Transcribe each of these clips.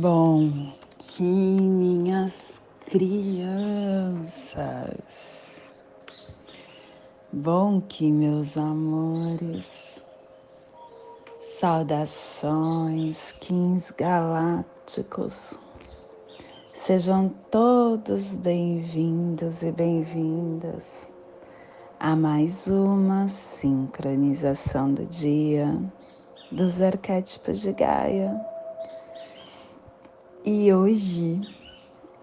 Bom, que minhas crianças, bom que meus amores, saudações, quins galácticos, sejam todos bem-vindos e bem-vindas a mais uma sincronização do dia dos arquétipos de Gaia e hoje,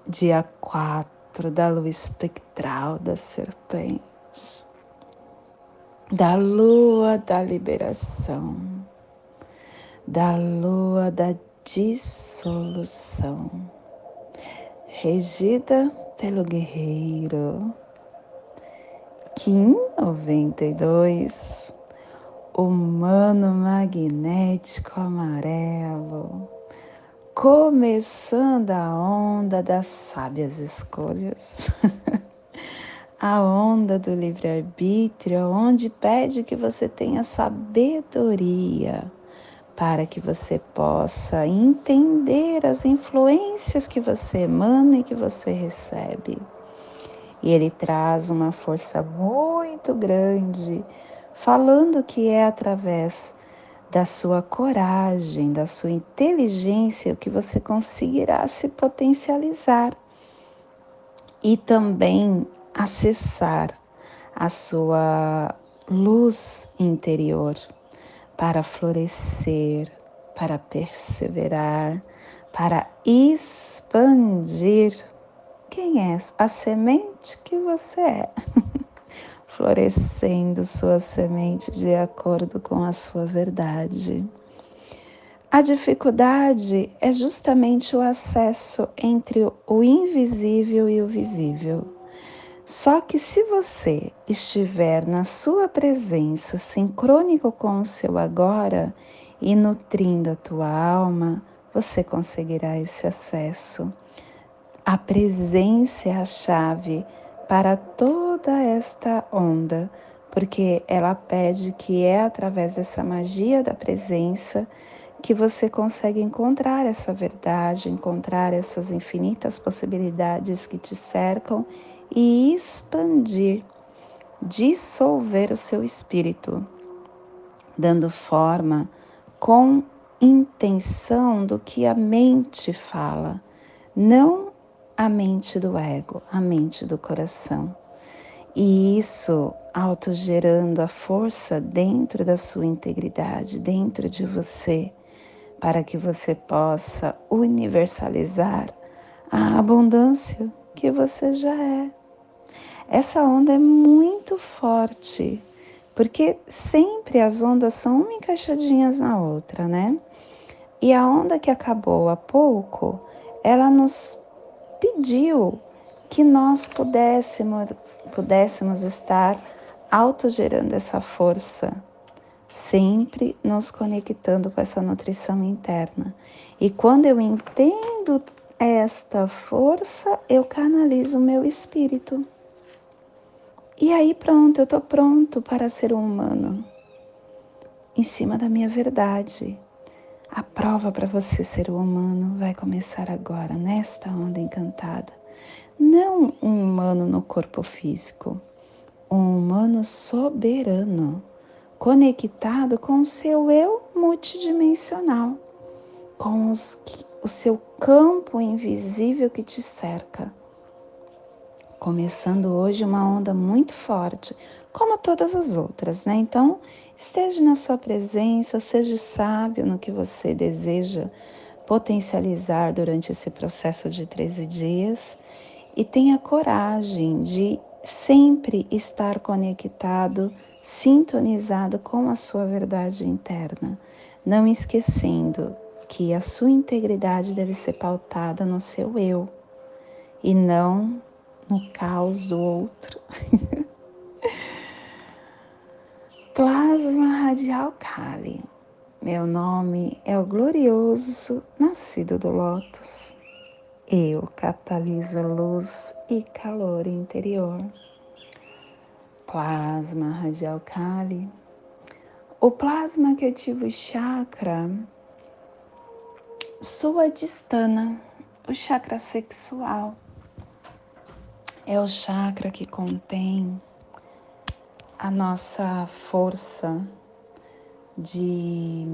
dia 4 da lua espectral da serpente, da lua da liberação, da lua da dissolução, regida pelo guerreiro Kim 92, humano magnético amarelo começando a onda das sábias escolhas. a onda do livre-arbítrio, onde pede que você tenha sabedoria para que você possa entender as influências que você emana e que você recebe. E ele traz uma força muito grande, falando que é através da sua coragem, da sua inteligência, o que você conseguirá se potencializar e também acessar a sua luz interior para florescer, para perseverar, para expandir quem é a semente que você é. florescendo sua semente de acordo com a sua verdade. A dificuldade é justamente o acesso entre o invisível e o visível. Só que se você estiver na sua presença, sincrônico com o seu agora e nutrindo a tua alma, você conseguirá esse acesso. A presença é a chave para toda esta onda, porque ela pede que é através dessa magia da presença que você consegue encontrar essa verdade, encontrar essas infinitas possibilidades que te cercam e expandir, dissolver o seu espírito, dando forma com intenção do que a mente fala, não a mente do ego, a mente do coração. E isso autogerando a força dentro da sua integridade, dentro de você, para que você possa universalizar a abundância que você já é. Essa onda é muito forte, porque sempre as ondas são uma encaixadinhas na outra, né? E a onda que acabou há pouco, ela nos pediu que nós pudéssemos, pudéssemos estar autogerando essa força, sempre nos conectando com essa nutrição interna. E quando eu entendo esta força, eu canalizo o meu espírito. E aí pronto, eu estou pronto para ser um humano, em cima da minha verdade, a prova para você ser humano vai começar agora, nesta onda encantada. Não um humano no corpo físico, um humano soberano, conectado com o seu eu multidimensional, com os, o seu campo invisível que te cerca. Começando hoje uma onda muito forte, como todas as outras, né? Então, esteja na sua presença, seja sábio no que você deseja potencializar durante esse processo de 13 dias e tenha coragem de sempre estar conectado, sintonizado com a sua verdade interna, não esquecendo que a sua integridade deve ser pautada no seu eu e não no caos do outro. Plasma Radial Kali. Meu nome é o glorioso nascido do Lótus. Eu cataliso luz e calor interior. Plasma Radial Kali. O plasma que ativa o chakra Sua distana, o chakra sexual, é o chakra que contém a nossa força de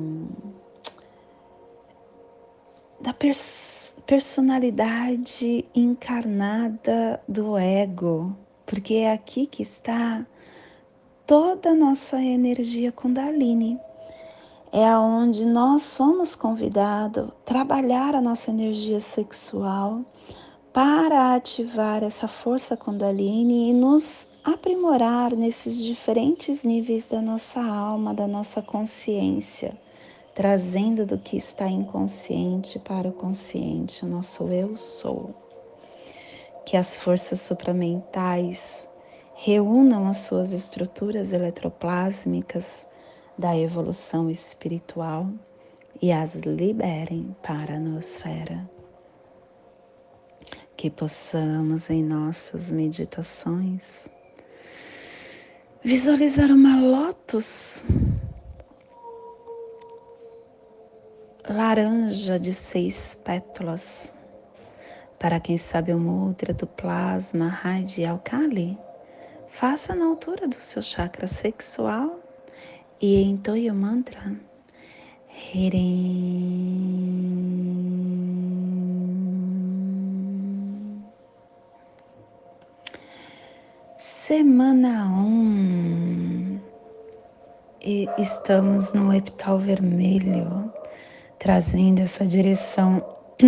da pers personalidade encarnada do ego, porque é aqui que está toda a nossa energia Kundalini. É aonde nós somos convidados a trabalhar a nossa energia sexual para ativar essa força Kundalini e nos aprimorar nesses diferentes níveis da nossa alma, da nossa consciência, trazendo do que está inconsciente para o consciente, o nosso eu sou. Que as forças supramentais reúnam as suas estruturas eletroplásmicas da evolução espiritual e as liberem para a nosfera que possamos em nossas meditações visualizar uma lótus laranja de seis pétalas. Para quem sabe o mudra do plasma radial Kali, faça na altura do seu chakra sexual e entoie o mantra Hirim. Semana 1 um, e estamos no epital vermelho, trazendo essa direção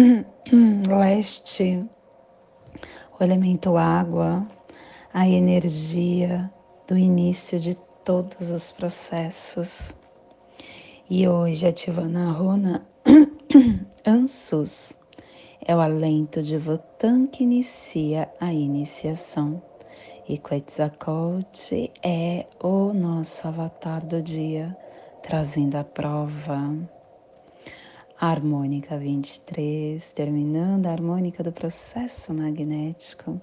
leste, o elemento água, a energia do início de todos os processos. E hoje ativando a runa Ansus, é o alento de Votan que inicia a iniciação. E Quetzalcoatl é o nosso avatar do dia, trazendo a prova. Harmônica 23, terminando a harmônica do processo magnético.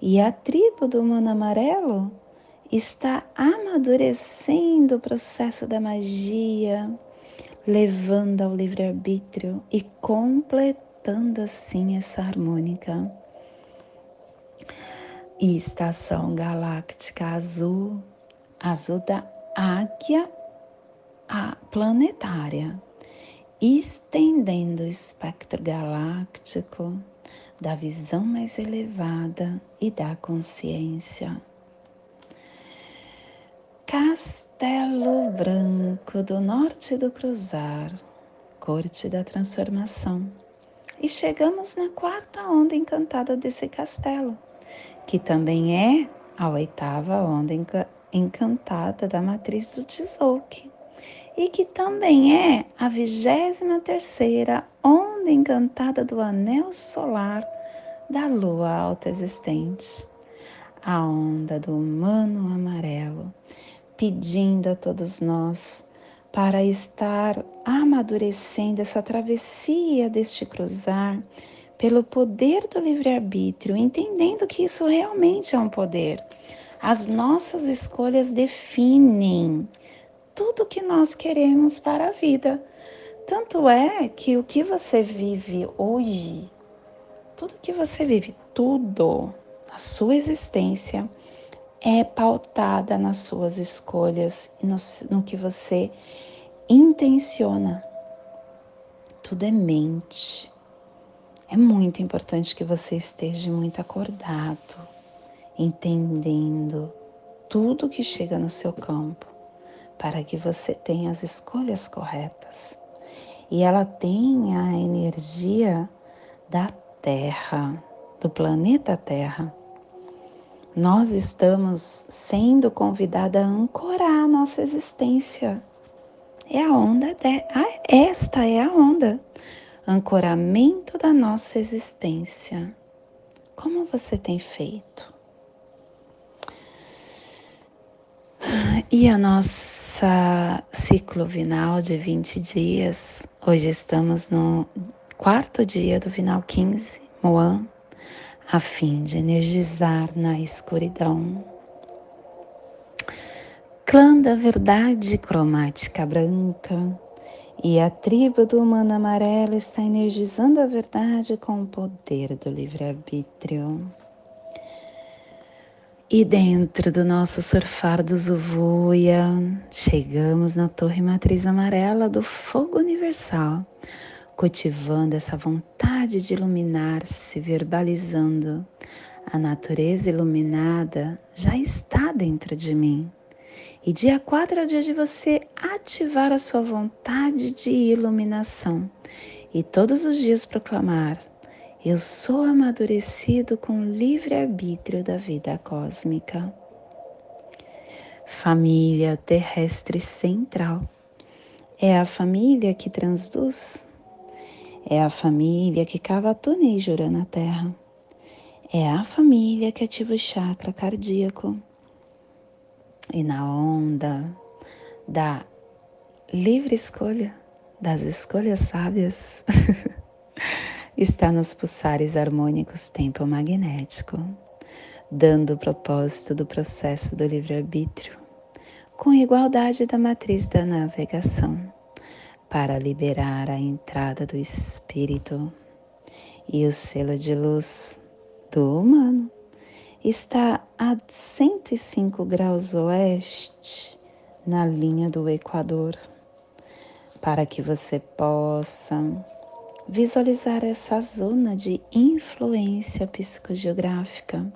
E a tribo do humano amarelo está amadurecendo o processo da magia, levando ao livre-arbítrio e completando assim essa harmônica e estação galáctica azul, azul da águia planetária, estendendo o espectro galáctico da visão mais elevada e da consciência. Castelo Branco do Norte do Cruzar, Corte da Transformação. E chegamos na quarta onda encantada desse castelo que também é a oitava onda encantada da matriz do Tzolk'in. E que também é a vigésima terceira onda encantada do anel solar da lua alta existente, a onda do humano amarelo, pedindo a todos nós para estar amadurecendo essa travessia deste cruzar pelo poder do livre-arbítrio, entendendo que isso realmente é um poder. As nossas escolhas definem tudo que nós queremos para a vida. Tanto é que o que você vive hoje, tudo que você vive, tudo, a sua existência é pautada nas suas escolhas e no, no que você intenciona. Tudo é mente. É muito importante que você esteja muito acordado, entendendo tudo que chega no seu campo, para que você tenha as escolhas corretas. E ela tenha a energia da Terra, do planeta Terra. Nós estamos sendo convidados a ancorar a nossa existência. É a onda, de... Esta é a onda ancoramento da nossa existência. Como você tem feito? E a nossa ciclo vinal de 20 dias, hoje estamos no quarto dia do vinal 15, Moan, a fim de energizar na escuridão. Clã da verdade cromática branca, E a tribo do humano amarelo está energizando a verdade com o poder do livre-arbítrio. E dentro do nosso surfar do Zuvuia, chegamos na torre matriz amarela do fogo universal, cultivando essa vontade de iluminar-se, verbalizando. A natureza iluminada já está dentro de mim. E dia 4 é o dia de você ativar a sua vontade de iluminação e todos os dias proclamar: Eu sou amadurecido com o livre-arbítrio da vida cósmica. Família terrestre central é a família que transduz, é a família que cava túnel e jura na terra, é a família que ativa o chakra cardíaco e na onda da livre escolha, das escolhas sábias, está nos pulsares harmônicos tempo magnético, dando o propósito do processo do livre-arbítrio, com igualdade da matriz da navegação, para liberar a entrada do espírito e o selo de luz do humano está a 105 graus oeste na linha do Equador, para que você possa visualizar essa zona de influência psicogeográfica.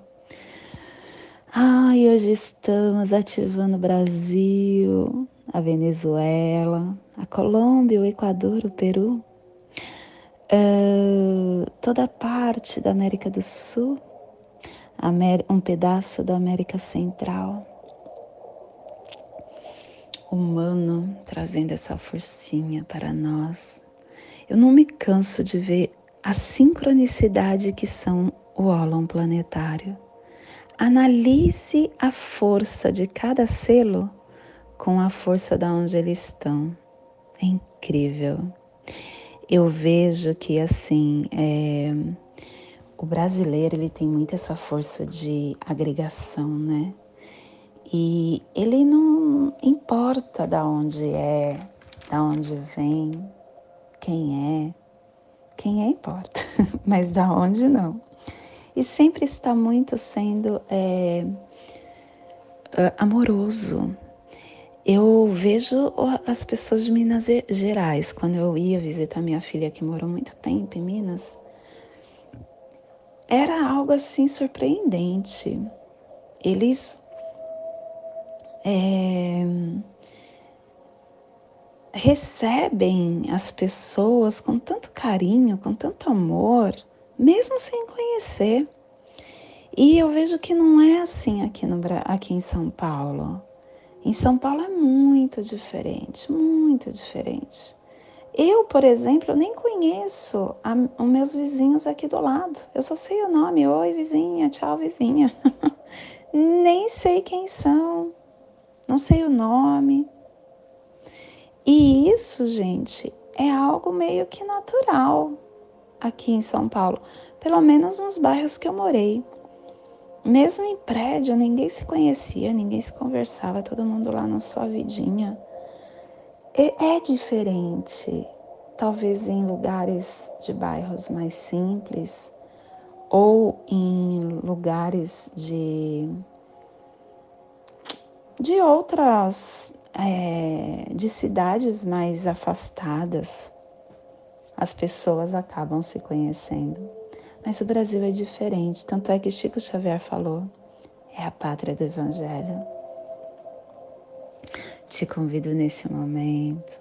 Ai, hoje estamos ativando o Brasil, a Venezuela, a Colômbia, o Equador, o Peru, uh, toda parte da América do Sul um pedaço da América Central. Humano trazendo essa forcinha para nós. Eu não me canso de ver a sincronicidade que são o ólon planetário. Analise a força de cada selo com a força da onde eles estão. É incrível. Eu vejo que assim, é, o brasileiro ele tem muito essa força de agregação, né? E ele não importa da onde é, da onde vem, quem é. Quem é importa, mas da onde não. E sempre está muito sendo é, amoroso. Eu vejo as pessoas de Minas Gerais, quando eu ia visitar minha filha que morou muito tempo em Minas, era algo assim surpreendente. Eles é, recebem as pessoas com tanto carinho, com tanto amor, mesmo sem conhecer. E eu vejo que não é assim aqui, no, aqui em São Paulo. Em São Paulo é muito diferente, muito diferente. Eu, por exemplo, nem conheço a, os meus vizinhos aqui do lado. Eu só sei o nome. Oi, vizinha. Tchau, vizinha. nem sei quem são. Não sei o nome. E isso, gente, é algo meio que natural aqui em São Paulo. Pelo menos nos bairros que eu morei. Mesmo em prédio, ninguém se conhecia, ninguém se conversava, todo mundo lá na sua vidinha é diferente, talvez em lugares de bairros mais simples ou em lugares de de outras é, de cidades mais afastadas as pessoas acabam se conhecendo. Mas o Brasil é diferente tanto é que Chico Xavier falou é a pátria do Evangelho te convido nesse momento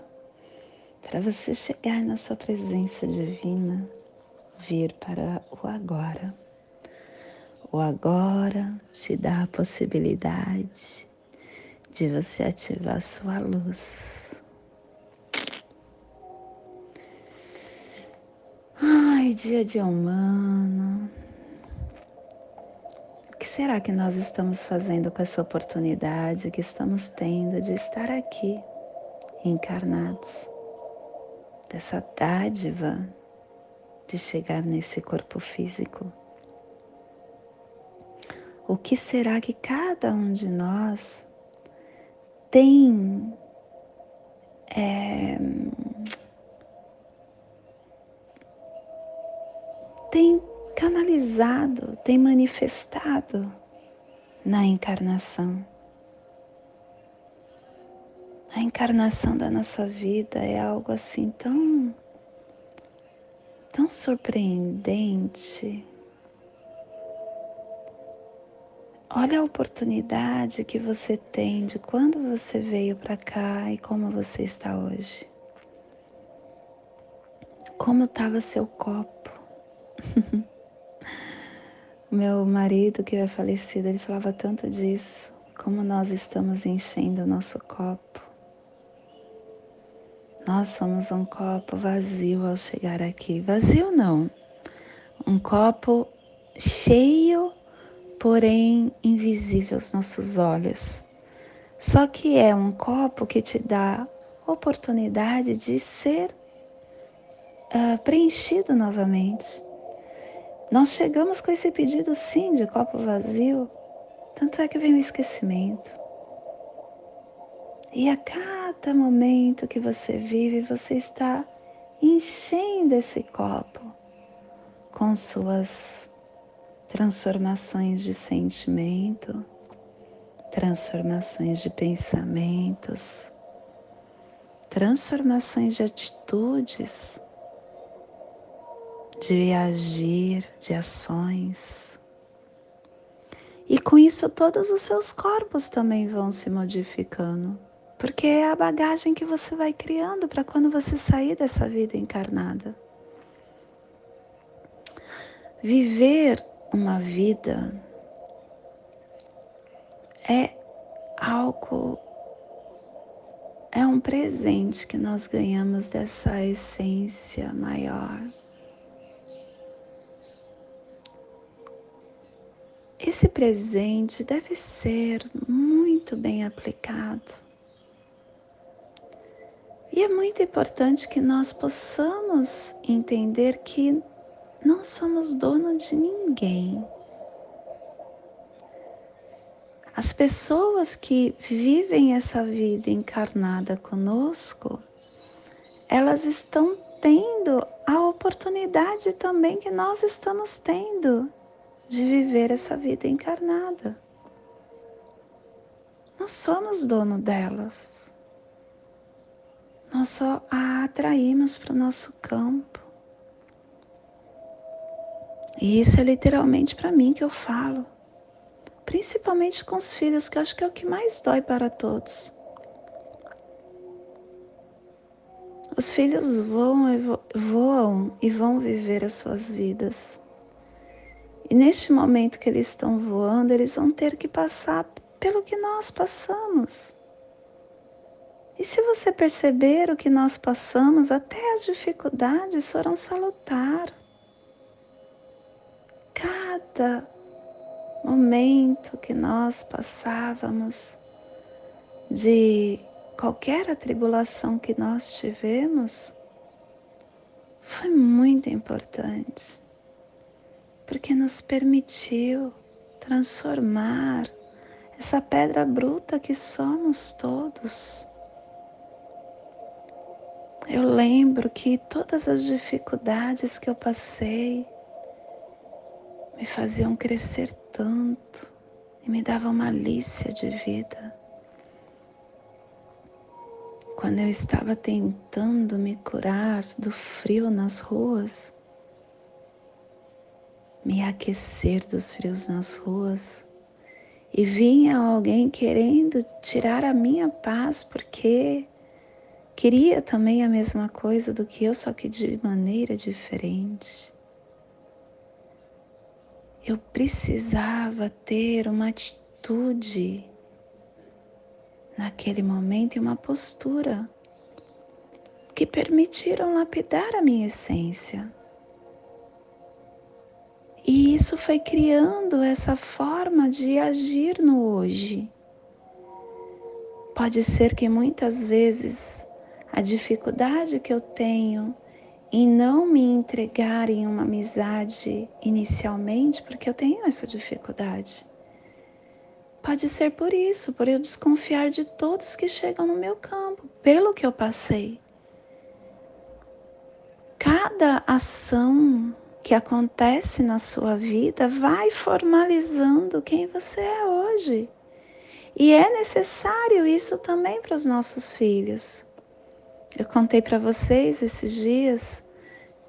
para você chegar na sua presença divina, vir para o agora. O agora te dá a possibilidade de você ativar sua luz. Ai, dia de humano que será que nós estamos fazendo com essa oportunidade que estamos tendo de estar aqui, encarnados, dessa dádiva de chegar nesse corpo físico? O que será que cada um de nós tem é, tem canalizado, tem manifestado na encarnação. A encarnação da nossa vida é algo assim tão tão surpreendente. Olha a oportunidade que você tem de quando você veio para cá e como você está hoje. Como estava seu copo? Meu marido, que é falecido, ele falava tanto disso, como nós estamos enchendo o nosso copo. Nós somos um copo vazio ao chegar aqui. Vazio não, um copo cheio, porém invisível aos nossos olhos. Só que é um copo que te dá oportunidade de ser uh, preenchido novamente. Nós chegamos com esse pedido sim de copo vazio, tanto é que vem o esquecimento. E a cada momento que você vive, você está enchendo esse copo com suas transformações de sentimento, transformações de pensamentos, transformações de atitudes de agir, de ações. E com isso, todos os seus corpos também vão se modificando, porque é a bagagem que você vai criando para quando você sair dessa vida encarnada. Viver uma vida é algo, é um presente que nós ganhamos dessa essência maior Esse presente deve ser muito bem aplicado. E é muito importante que nós possamos entender que não somos dono de ninguém. As pessoas que vivem essa vida encarnada conosco, elas estão tendo a oportunidade também que nós estamos tendo de viver essa vida encarnada. Nós somos dono delas. Nós só a atraímos para o nosso campo. E isso é literalmente para mim que eu falo. Principalmente com os filhos, que eu acho que é o que mais dói para todos. Os filhos voam, voam e vão viver as suas vidas. E neste momento que eles estão voando, eles vão ter que passar pelo que nós passamos. E se você perceber o que nós passamos, até as dificuldades foram salutar. Cada momento que nós passávamos de qualquer atribulação que nós tivemos foi muito importante porque nos permitiu transformar essa pedra bruta que somos todos. Eu lembro que todas as dificuldades que eu passei me faziam crescer tanto e me davam malícia de vida. Quando eu estava tentando me curar do frio nas ruas, me aquecer dos frios nas ruas e vinha alguém querendo tirar a minha paz porque queria também a mesma coisa do que eu, só que de maneira diferente. Eu precisava ter uma atitude naquele momento e uma postura que permitiram lapidar a minha essência. Isso foi criando essa forma de agir no hoje. Pode ser que muitas vezes a dificuldade que eu tenho em não me entregar em uma amizade inicialmente, porque eu tenho essa dificuldade. Pode ser por isso, por eu desconfiar de todos que chegam no meu campo, pelo que eu passei. Cada ação que acontece na sua vida vai formalizando quem você é hoje. E é necessário isso também para os nossos filhos. Eu contei para vocês esses dias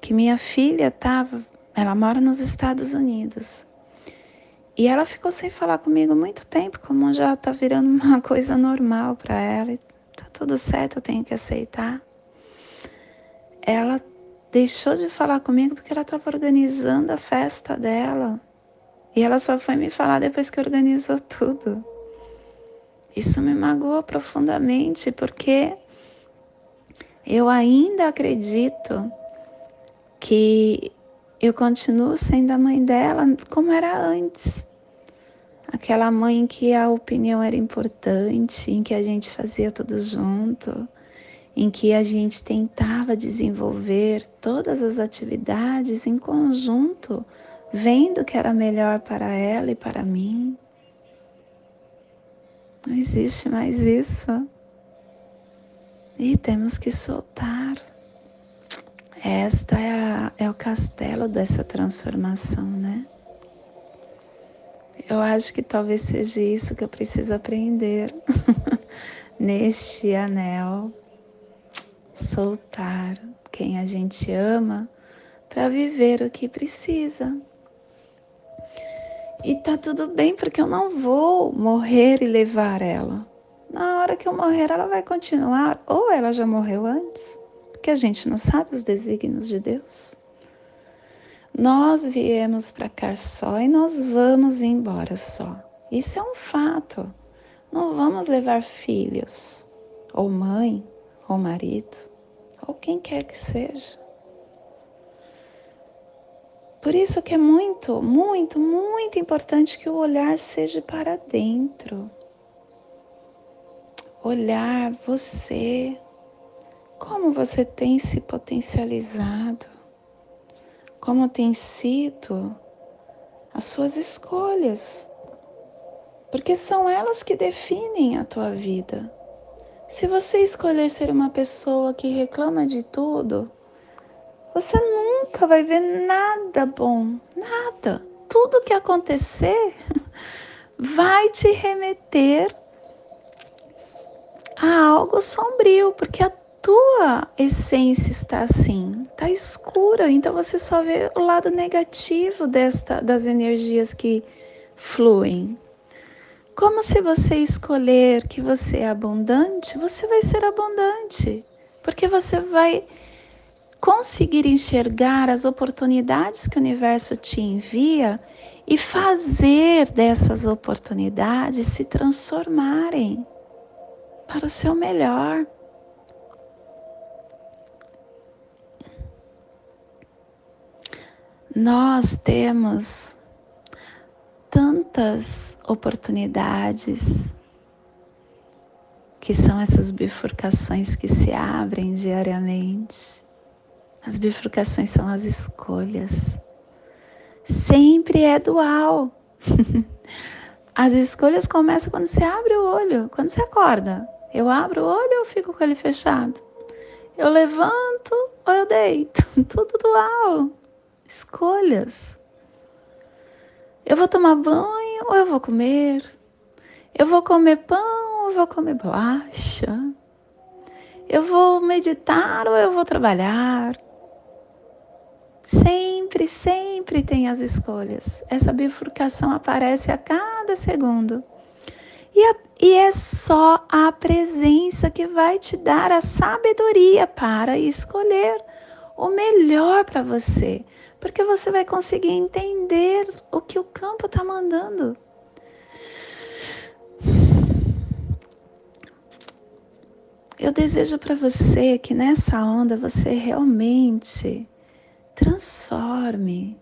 que minha filha estava, ela mora nos Estados Unidos. E ela ficou sem falar comigo muito tempo, como já está virando uma coisa normal para ela. E tá tudo certo, eu tenho que aceitar. Ela deixou de falar comigo porque ela estava organizando a festa dela. E ela só foi me falar depois que organizou tudo. Isso me magoou profundamente porque eu ainda acredito que eu continuo sendo a mãe dela como era antes. Aquela mãe em que a opinião era importante, em que a gente fazia tudo junto, em que a gente tentava desenvolver todas as atividades em conjunto, vendo que era melhor para ela e para mim. Não existe mais isso. E temos que soltar. Esta é, a, é o castelo dessa transformação, né? Eu acho que talvez seja isso que eu preciso aprender neste anel soltar quem a gente ama para viver o que precisa. E tá tudo bem, porque eu não vou morrer e levar ela. Na hora que eu morrer, ela vai continuar, ou ela já morreu antes, porque a gente não sabe os desígnios de Deus. Nós viemos para cá só e nós vamos embora só. Isso é um fato. Não vamos levar filhos, ou mãe, ou marido, ou quem quer que seja. Por isso que é muito, muito, muito importante que o olhar seja para dentro. Olhar você, como você tem se potencializado, como tem sido as suas escolhas, porque são elas que definem a tua vida. Se você escolher ser uma pessoa que reclama de tudo, você nunca vai ver nada bom, nada. Tudo que acontecer vai te remeter a algo sombrio, porque a tua essência está assim, está escura, então você só vê o lado negativo desta das energias que fluem. Como se você escolher que você é abundante, você vai ser abundante, porque você vai conseguir enxergar as oportunidades que o universo te envia e fazer dessas oportunidades se transformarem para o seu melhor. Nós temos tantas oportunidades, que são essas bifurcações que se abrem diariamente. As bifurcações são as escolhas. Sempre é dual. As escolhas começam quando você abre o olho, quando você acorda. Eu abro o olho ou fico com ele fechado? Eu levanto ou eu deito? Tudo dual. Escolhas. Eu vou tomar banho ou eu vou comer? Eu vou comer pão ou eu vou comer bolacha? Eu vou meditar ou eu vou trabalhar? Sempre, sempre tem as escolhas. Essa bifurcação aparece a cada segundo. E, a, e, é só a presença que vai te dar a sabedoria para escolher o melhor para você porque você vai conseguir entender o que o campo está mandando. Eu desejo para você que nessa onda você realmente transforme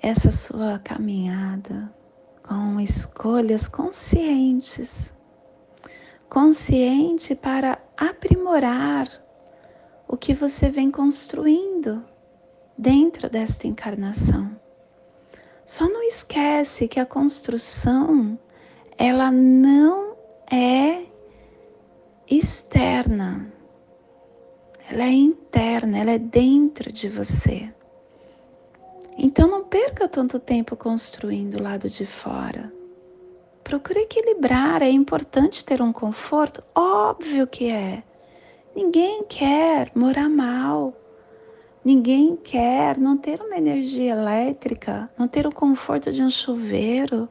essa sua caminhada com escolhas conscientes consciente para aprimorar o que você vem construindo dentro desta encarnação. Só não esquece que a construção ela não é externa. Ela é interna, ela é dentro de você. Então não perca tanto tempo construindo o lado de fora. Procure equilibrar, é importante ter um conforto? Óbvio que é. Ninguém quer morar mal. Ninguém quer não ter uma energia elétrica, não ter o conforto de um chuveiro,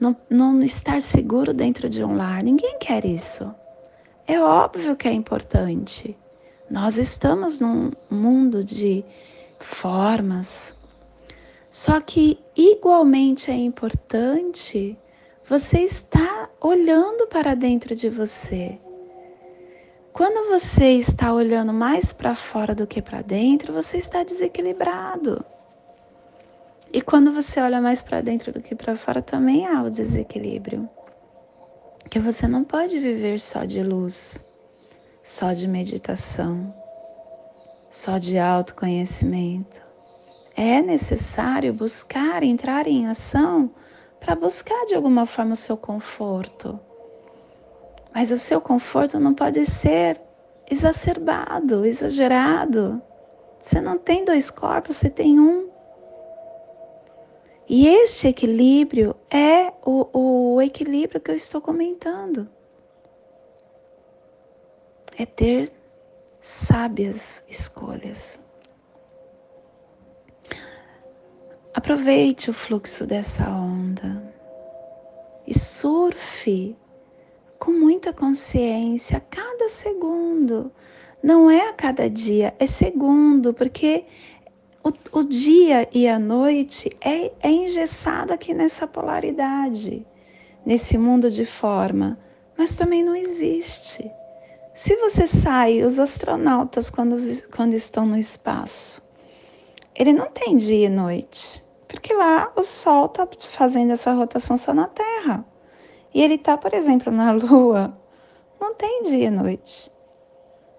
não, não estar seguro dentro de um lar. Ninguém quer isso. É óbvio que é importante. Nós estamos num mundo de formas, só que igualmente é importante você estar olhando para dentro de você. Quando você está olhando mais para fora do que para dentro, você está desequilibrado. E quando você olha mais para dentro do que para fora, também há o desequilíbrio. Que você não pode viver só de luz, só de meditação, só de autoconhecimento. É necessário buscar, entrar em ação para buscar de alguma forma o seu conforto. Mas o seu conforto não pode ser exacerbado, exagerado. Você não tem dois corpos, você tem um. E este equilíbrio é o, o equilíbrio que eu estou comentando. É ter sábias escolhas. Aproveite o fluxo dessa onda e surfe com muita consciência a cada segundo. Não é a cada dia, é segundo, porque o, o dia e a noite é, é engessado aqui nessa polaridade, nesse mundo de forma, mas também não existe. Se você sai, os astronautas, quando, quando estão no espaço, ele não tem dia e noite, porque lá o Sol está fazendo essa rotação só na Terra. E ele está, por exemplo, na Lua, não tem dia e noite.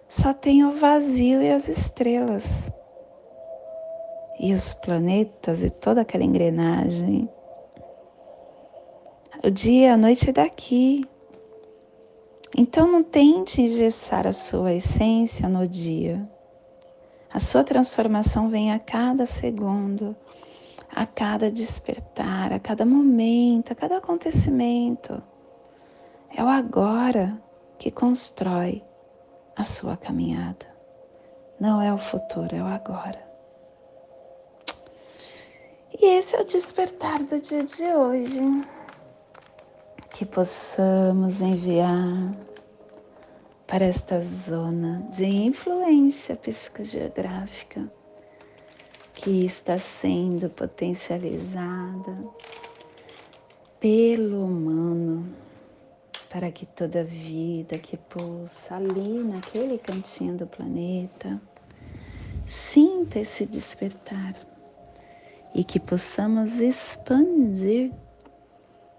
Só tem o vazio e as estrelas. E os planetas e toda aquela engrenagem. O dia e a noite é daqui. Então não tente engessar a sua essência no dia. A sua transformação vem a cada segundo, a cada despertar, a cada momento, a cada acontecimento. É o agora que constrói a sua caminhada. Não é o futuro, é o agora. E esse é o despertar do dia de hoje. Que possamos enviar para esta zona de influência psicogeográfica que está sendo potencializada pelo humano, para que toda vida que pulsa ali naquele cantinho do planeta sinta esse despertar e que possamos expandir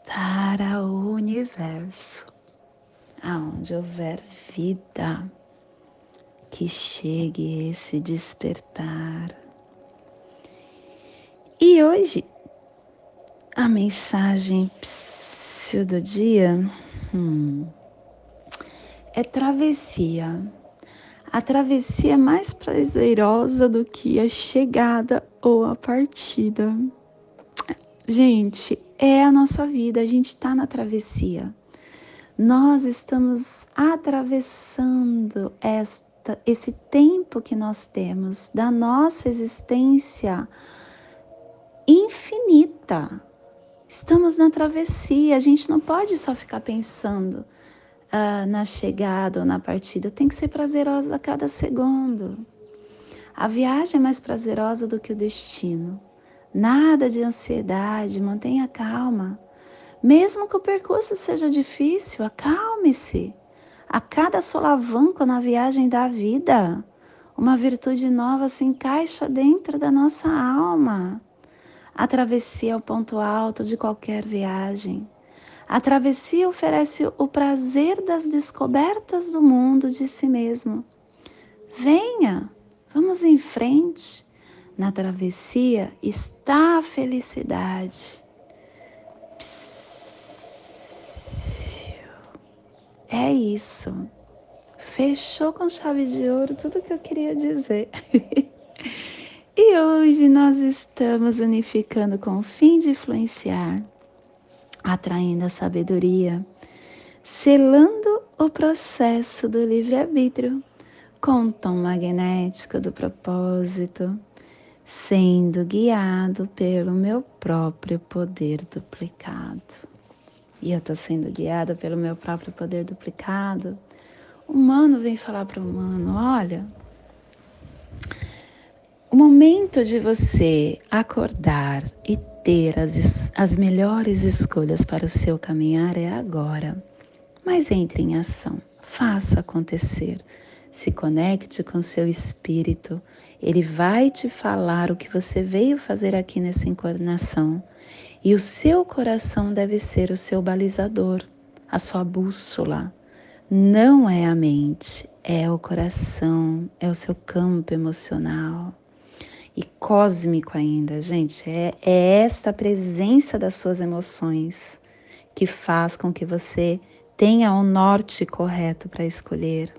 para o universo aonde houver vida, que chegue esse despertar. E hoje, a mensagem do dia hum, é travessia. A travessia é mais prazerosa do que a chegada ou a partida. Gente, é a nossa vida, a gente está na travessia nós estamos atravessando esta, esse tempo que nós temos da nossa existência infinita. Estamos na travessia, a gente não pode só ficar pensando uh, na chegada ou na partida, tem que ser prazerosa a cada segundo. A viagem é mais prazerosa do que o destino. Nada de ansiedade, mantenha calma. Mesmo que o percurso seja difícil, acalme-se. A cada solavanco na viagem da vida, uma virtude nova se encaixa dentro da nossa alma. A travessia é o ponto alto de qualquer viagem. A travessia oferece o prazer das descobertas do mundo de si mesmo. Venha, vamos em frente. Na travessia está a felicidade. É isso. Fechou com chave de ouro tudo que eu queria dizer. e hoje nós estamos unificando com o fim de influenciar, atraindo a sabedoria, selando o processo do livre-arbítrio com o tom magnético do propósito, sendo guiado pelo meu próprio poder duplicado. E eu estou sendo guiada pelo meu próprio poder duplicado. O humano vem falar para o humano: olha, o momento de você acordar e ter as, as melhores escolhas para o seu caminhar é agora. Mas entre em ação, faça acontecer se conecte com seu espírito. Ele vai te falar o que você veio fazer aqui nessa encarnação. E o seu coração deve ser o seu balizador, a sua bússola. Não é a mente, é o coração, é o seu campo emocional. E cósmico ainda, gente, é, é esta presença das suas emoções que faz com que você tenha o norte correto para escolher.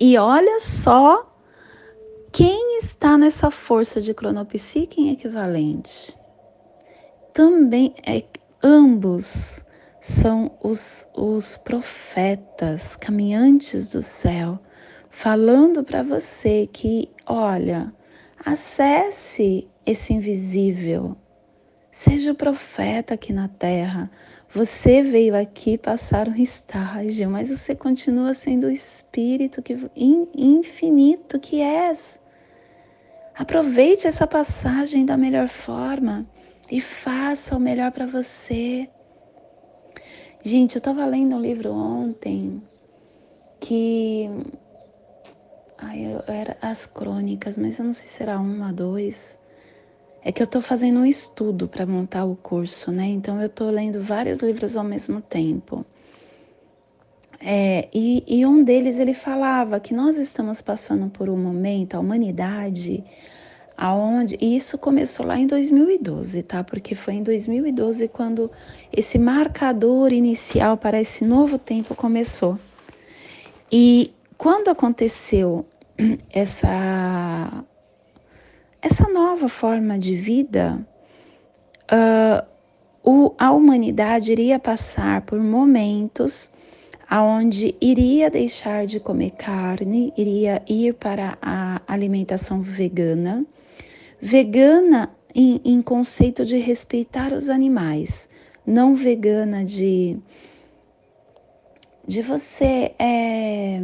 E olha só quem está nessa força de cronopsique equivalente. Também é ambos são os, os profetas caminhantes do céu falando para você que, olha, acesse esse invisível, seja o profeta aqui na terra, você veio aqui passar um estágio, mas você continua sendo o espírito que, infinito que és. Aproveite essa passagem da melhor forma e faça o melhor para você. Gente, eu estava lendo um livro ontem que. Ai, eu, era as crônicas, mas eu não sei se era uma, dois é que eu estou fazendo um estudo para montar o curso, né? Então eu estou lendo vários livros ao mesmo tempo. É, e, e, um deles ele falava que nós estamos passando por um momento, a humanidade, aonde e isso começou lá em 2012, tá? Porque foi em 2012 quando esse marcador inicial para esse novo tempo começou. E quando aconteceu essa essa nova forma de vida, uh, o, a humanidade iria passar por momentos aonde iria deixar de comer carne, iria ir para a alimentação vegana, vegana em, em conceito de respeitar os animais, não vegana de de você é,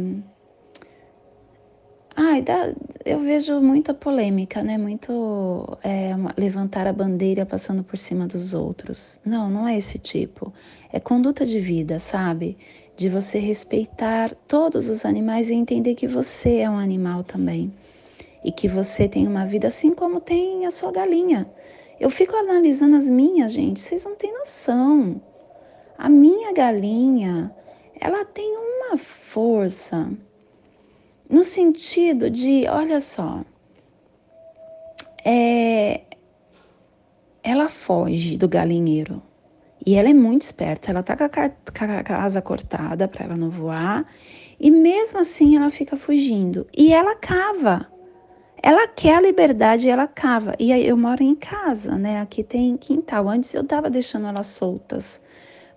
Ai, dá, eu vejo muita polêmica, né? Muito é, levantar a bandeira passando por cima dos outros. Não, não é esse tipo. É conduta de vida, sabe? De você respeitar todos os animais e entender que você é um animal também. E que você tem uma vida assim como tem a sua galinha. Eu fico analisando as minhas, gente, vocês não têm noção. A minha galinha, ela tem uma força no sentido de, olha só, é, ela foge do galinheiro e ela é muito esperta. Ela tá com a, com a casa cortada para ela não voar e mesmo assim ela fica fugindo e ela cava. Ela quer a liberdade e ela cava. E aí eu moro em casa, né? Aqui tem quintal. Antes eu tava deixando elas soltas.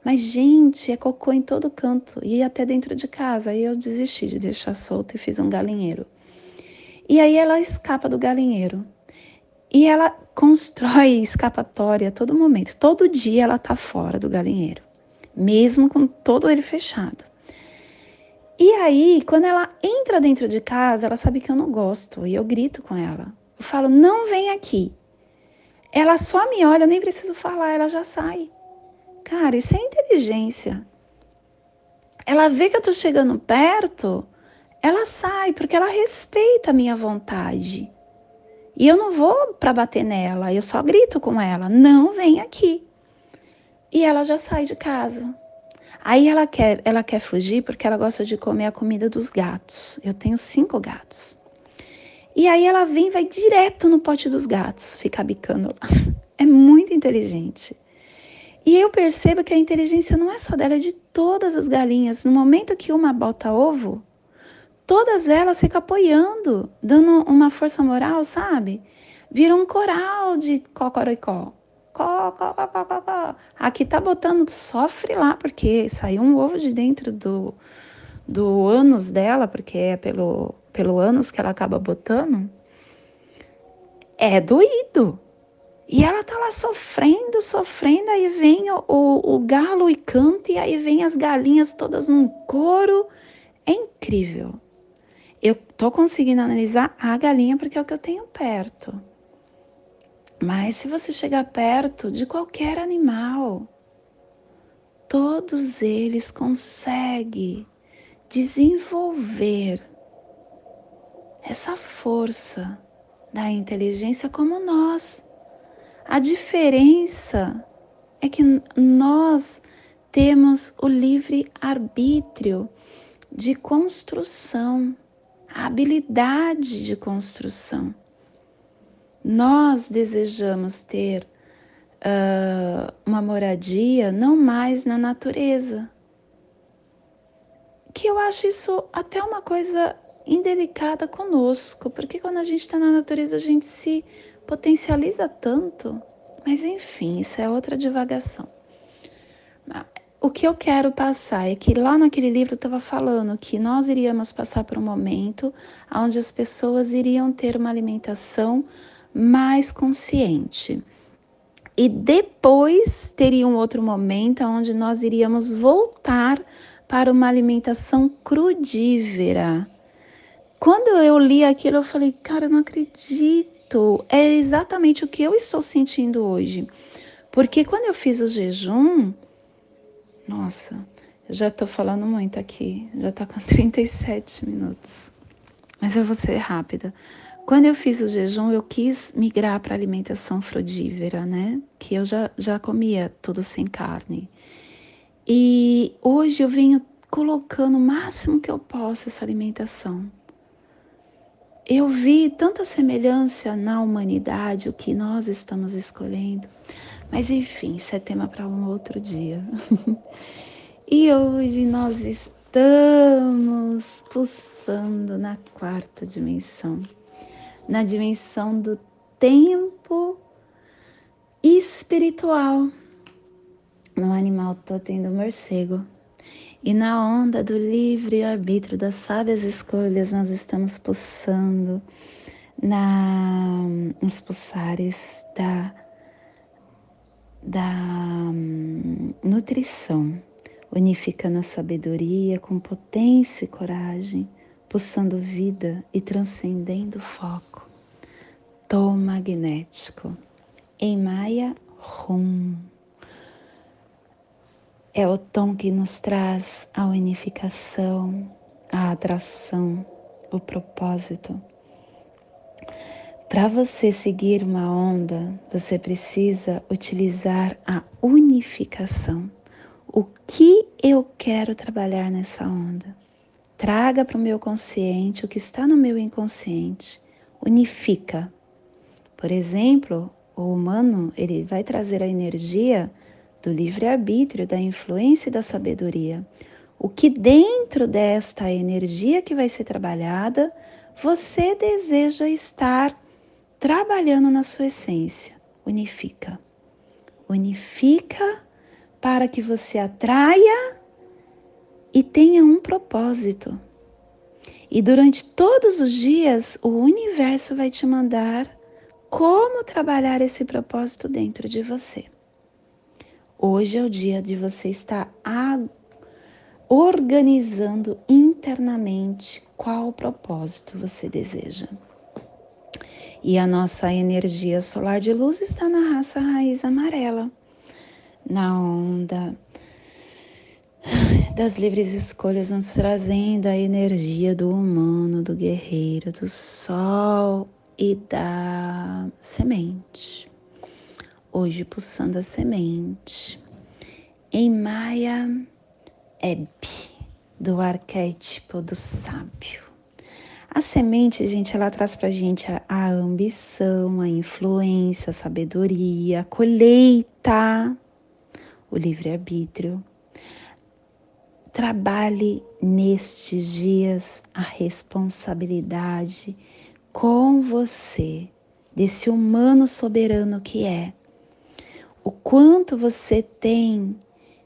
Mas, gente, é cocô em todo canto e até dentro de casa. Aí eu desisti de deixar solta e fiz um galinheiro. E aí ela escapa do galinheiro. E ela constrói escapatória a todo momento. Todo dia ela tá fora do galinheiro, mesmo com todo ele fechado. E aí, quando ela entra dentro de casa, ela sabe que eu não gosto e eu grito com ela. Eu falo: "Não vem aqui". Ela só me olha, eu nem preciso falar, ela já sai. Cara, isso é inteligência. Ela vê que eu tô chegando perto, ela sai, porque ela respeita a minha vontade. E eu não vou para bater nela, eu só grito com ela: não vem aqui. E ela já sai de casa. Aí ela quer, ela quer fugir porque ela gosta de comer a comida dos gatos. Eu tenho cinco gatos. E aí ela vem, vai direto no pote dos gatos, ficar bicando lá. É muito inteligente. E eu percebo que a inteligência não é só dela, é de todas as galinhas. No momento que uma bota ovo, todas elas ficam apoiando, dando uma força moral, sabe? Vira um coral de cocoricó. Có, có, có, có, có, có. Aqui tá botando, sofre lá, porque saiu um ovo de dentro do, do ânus dela, porque é pelo, pelo ânus que ela acaba botando. É doído. E ela tá lá sofrendo, sofrendo, aí vem o, o, o, galo e canta, e aí vem as galinhas todas num coro. É incrível. Eu tô conseguindo analisar a galinha porque é o que eu tenho perto. Mas se você chegar perto de qualquer animal, todos eles conseguem desenvolver essa força da inteligência como nós. A diferença é que nós temos o livre arbítrio de construção, a habilidade de construção. Nós desejamos ter uh, uma moradia não mais na natureza, que eu acho isso até uma coisa indelicada conosco, porque quando a gente está na natureza a gente se potencializa tanto, mas enfim, isso é outra divagação. O que eu quero passar é que lá naquele livro estava falando que nós iríamos passar por um momento onde as pessoas iriam ter uma alimentação mais consciente. E depois teria um outro momento onde nós iríamos voltar para uma alimentação crudívera. Quando eu li aquilo, eu falei, cara, eu não acredito é exatamente o que eu estou sentindo hoje. Porque quando eu fiz o jejum, nossa, já estou falando muito aqui, já está com 37 minutos. Mas eu vou ser rápida. Quando eu fiz o jejum, eu quis migrar para alimentação frudívera, né? Que eu já, já comia tudo sem carne. E hoje eu venho colocando o máximo que eu posso essa alimentação eu vi tanta semelhança na humanidade, o que nós estamos escolhendo. Mas enfim, isso é tema para um outro dia. e hoje nós estamos pulsando na quarta dimensão, na dimensão do tempo espiritual. No animal totem do morcego. E na onda do livre arbítrio das sábias escolhas, nós estamos pulsando na, nos pulsares da, da hum, nutrição, unificando a sabedoria com potência e coragem, pulsando vida e transcendendo foco. Tom magnético. Em Maia Rum é o tom que nos traz a unificação, a atração, o propósito. Para você seguir uma onda, você precisa utilizar a unificação. O que eu quero trabalhar nessa onda? Traga para o meu consciente o que está no meu inconsciente. Unifica. Por exemplo, o humano ele vai trazer a energia do livre-arbítrio, da influência e da sabedoria. O que dentro desta energia que vai ser trabalhada, você deseja estar trabalhando na sua essência. Unifica. Unifica para que você atraia e tenha um propósito. E durante todos os dias, o universo vai te mandar como trabalhar esse propósito dentro de você. Hoje é o dia de você estar organizando internamente qual propósito você deseja. E a nossa energia solar de luz está na raça raiz amarela, na onda das livres escolhas, nos trazendo a energia do humano, do guerreiro, do sol e da semente hoje pulsando a semente. Em Maia Eb, do arquétipo do sábio. A semente, gente, ela traz pra gente a, a ambição, a influência, a sabedoria, a colheita, o livre-arbítrio. trabalhe nestes dias a responsabilidade com você, desse humano soberano que é. O quanto você tem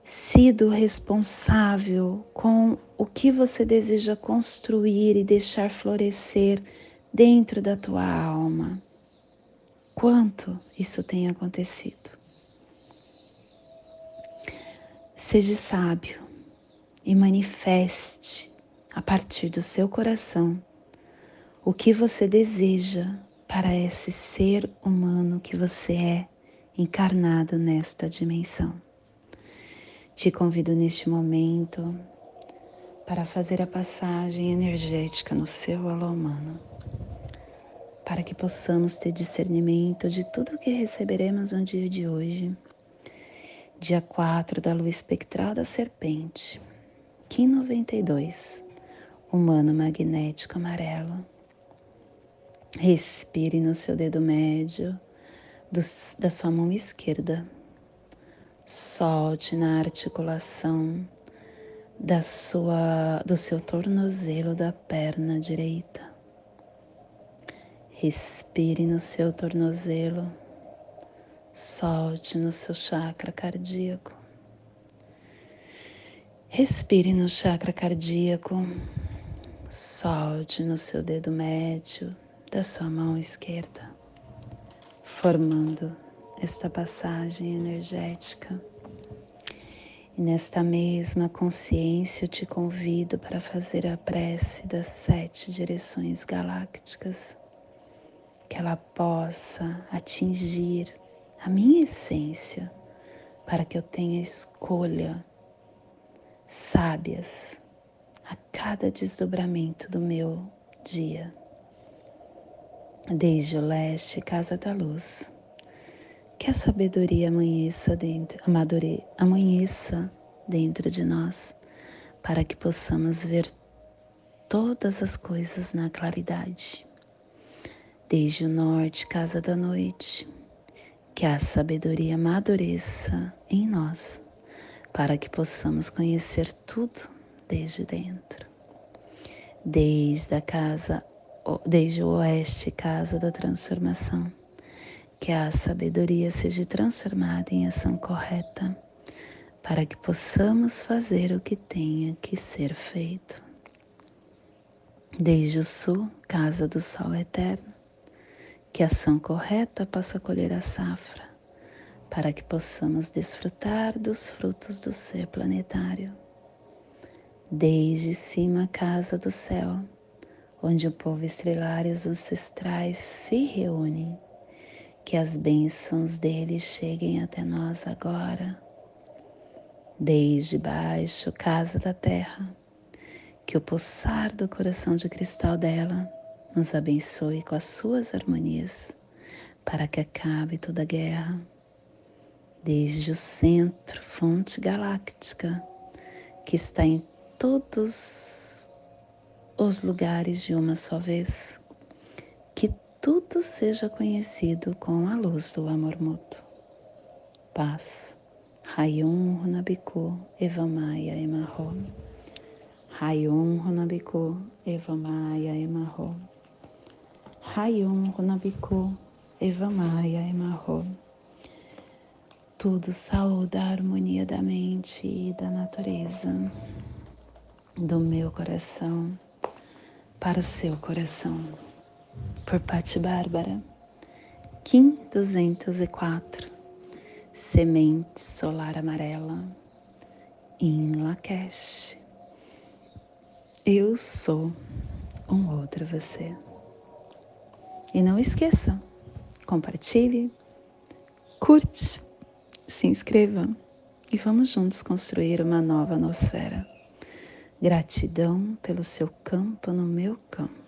sido responsável com o que você deseja construir e deixar florescer dentro da tua alma. Quanto isso tem acontecido? Seja sábio e manifeste a partir do seu coração o que você deseja para esse ser humano que você é encarnado nesta dimensão. Te convido neste momento para fazer a passagem energética no seu alô humano para que possamos ter discernimento de tudo o que receberemos no dia de hoje, dia 4 da lua espectral da serpente, Kim 92, humano magnético amarelo. Respire no seu dedo médio da sua mão esquerda. Solte na articulação da sua, do seu tornozelo da perna direita. Respire no seu tornozelo, solte no seu chakra cardíaco. Respire no chakra cardíaco, solte no seu dedo médio da sua mão esquerda, formando esta passagem energética. E nesta mesma consciência eu te convido para fazer a prece das sete direções galácticas que ela possa atingir a minha essência para que eu tenha escolha sábias a cada desdobramento do meu dia. Desde o leste, casa da luz, que a sabedoria amanheça dentro, amadure, amanheça dentro de nós, para que possamos ver todas as coisas na claridade desde o norte, casa da noite, que a sabedoria amadureça em nós, para que possamos conhecer tudo desde dentro. Desde a casa, desde o oeste, casa da transformação, que a sabedoria seja transformada em ação correta, para que possamos fazer o que tenha que ser feito. Desde o sul, casa do sol eterno, que a ação correta possa colher a safra, para que possamos desfrutar dos frutos do ser planetário. Desde cima casa do céu, onde o povo estrelar e os ancestrais se reúnem, que as bênçãos deles cheguem até nós agora. Desde baixo, casa da terra, que o pulsar do coração de cristal dela nos abençoe com as suas harmonias, para que acabe toda guerra, desde o centro, fonte galáctica, que está em todos os lugares de uma só vez, que tudo seja conhecido com a luz do amor mútuo. Paz. Rayum Runabiku Evamaya Emarro. Rayum Runabiku Evamaya Emarro. Rayon Runabiku Evamaya Emarro. Tudo saúde a harmonia da mente e da natureza, do meu coração para o seu coração. Por Pati Bárbara, Kim 204, Semente Solar Amarela, em Lakesh. Eu sou um outro você. E não esqueça, compartilhe, curte, se inscreva e vamos juntos construir uma nova nosfera. Gratidão pelo seu campo no meu campo.